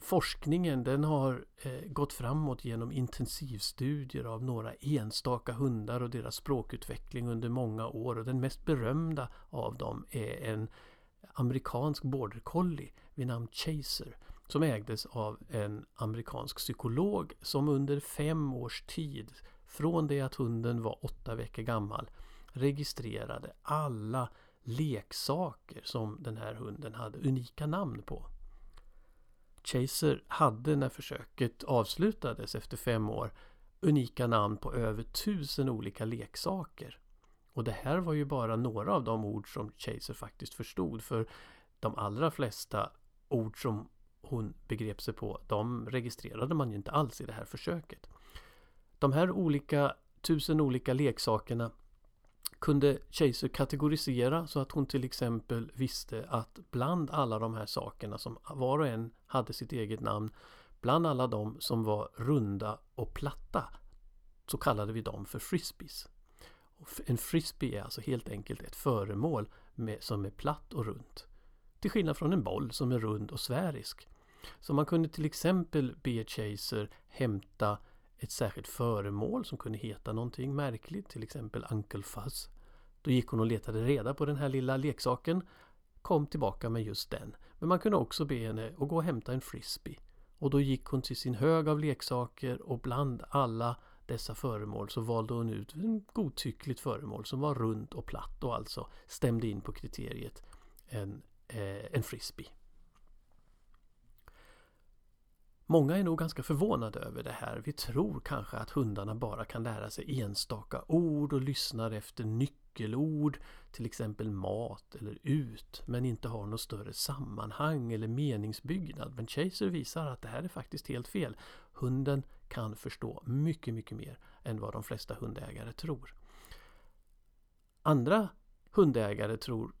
Forskningen den har eh, gått framåt genom intensivstudier av några enstaka hundar och deras språkutveckling under många år och den mest berömda av dem är en amerikansk border collie vid namn Chaser som ägdes av en amerikansk psykolog som under fem års tid från det att hunden var åtta veckor gammal registrerade alla leksaker som den här hunden hade unika namn på. Chaser hade när försöket avslutades efter fem år unika namn på över tusen olika leksaker. Och det här var ju bara några av de ord som Chaser faktiskt förstod för de allra flesta ord som hon begrep sig på de registrerade man ju inte alls i det här försöket. De här olika tusen olika leksakerna kunde Chaser kategorisera så att hon till exempel visste att bland alla de här sakerna som var och en hade sitt eget namn Bland alla de som var runda och platta så kallade vi dem för frisbees. En frisbee är alltså helt enkelt ett föremål med, som är platt och runt. Till skillnad från en boll som är rund och sfärisk. Så man kunde till exempel be Chaser hämta ett särskilt föremål som kunde heta någonting märkligt, till exempel Uncle Fuzz. Då gick hon och letade reda på den här lilla leksaken, kom tillbaka med just den. Men man kunde också be henne att gå och hämta en frisbee. Och då gick hon till sin hög av leksaker och bland alla dessa föremål så valde hon ut ett godtyckligt föremål som var runt och platt och alltså stämde in på kriteriet en, eh, en frisbee. Många är nog ganska förvånade över det här. Vi tror kanske att hundarna bara kan lära sig enstaka ord och lyssnar efter nyckelord, till exempel mat eller ut, men inte har något större sammanhang eller meningsbyggnad. Men Chaser visar att det här är faktiskt helt fel. Hunden kan förstå mycket, mycket mer än vad de flesta hundägare tror. Andra hundägare tror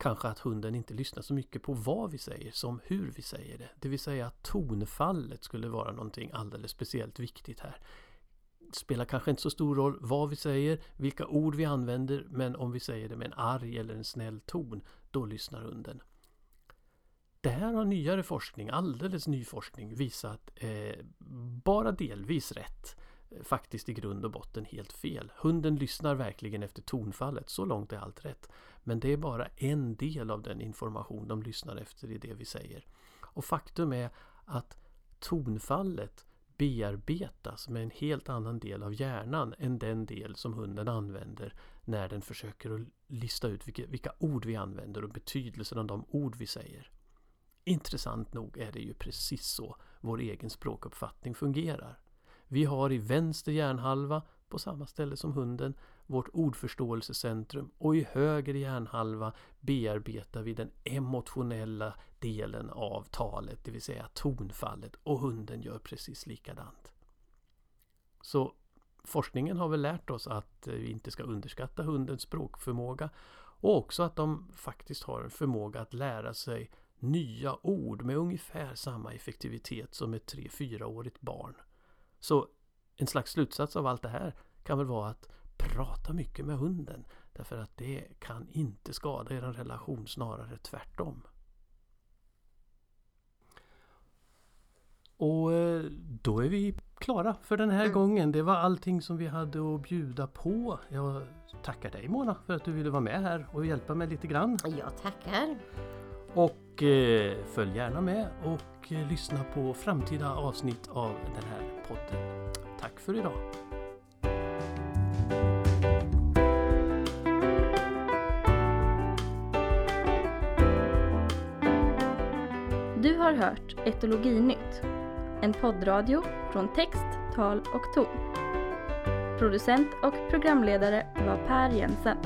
kanske att hunden inte lyssnar så mycket på vad vi säger som hur vi säger det. Det vill säga att tonfallet skulle vara någonting alldeles speciellt viktigt här. Det spelar kanske inte så stor roll vad vi säger, vilka ord vi använder, men om vi säger det med en arg eller en snäll ton, då lyssnar hunden. Det här har nyare forskning, alldeles ny forskning, visat eh, bara delvis rätt faktiskt i grund och botten helt fel. Hunden lyssnar verkligen efter tonfallet, så långt är allt rätt. Men det är bara en del av den information de lyssnar efter i det vi säger. Och faktum är att tonfallet bearbetas med en helt annan del av hjärnan än den del som hunden använder när den försöker att lista ut vilka, vilka ord vi använder och betydelsen av de ord vi säger. Intressant nog är det ju precis så vår egen språkuppfattning fungerar. Vi har i vänster hjärnhalva, på samma ställe som hunden, vårt ordförståelsecentrum och i höger hjärnhalva bearbetar vi den emotionella delen av talet, det vill säga tonfallet och hunden gör precis likadant. Så forskningen har väl lärt oss att eh, vi inte ska underskatta hundens språkförmåga och också att de faktiskt har en förmåga att lära sig nya ord med ungefär samma effektivitet som ett 3-4-årigt barn. Så en slags slutsats av allt det här kan väl vara att prata mycket med hunden. Därför att det kan inte skada er relation, snarare tvärtom. Och eh, då är vi klara för den här mm. gången. Det var allting som vi hade att bjuda på. Jag tackar dig Mona för att du ville vara med här och hjälpa mig lite grann.
Jag tackar.
Och eh, följ gärna med och eh, lyssna på framtida avsnitt av den här podden. Tack för idag!
Du har hört Etologinytt, en poddradio från text, tal och ton. Producent och programledare var Per Jensen.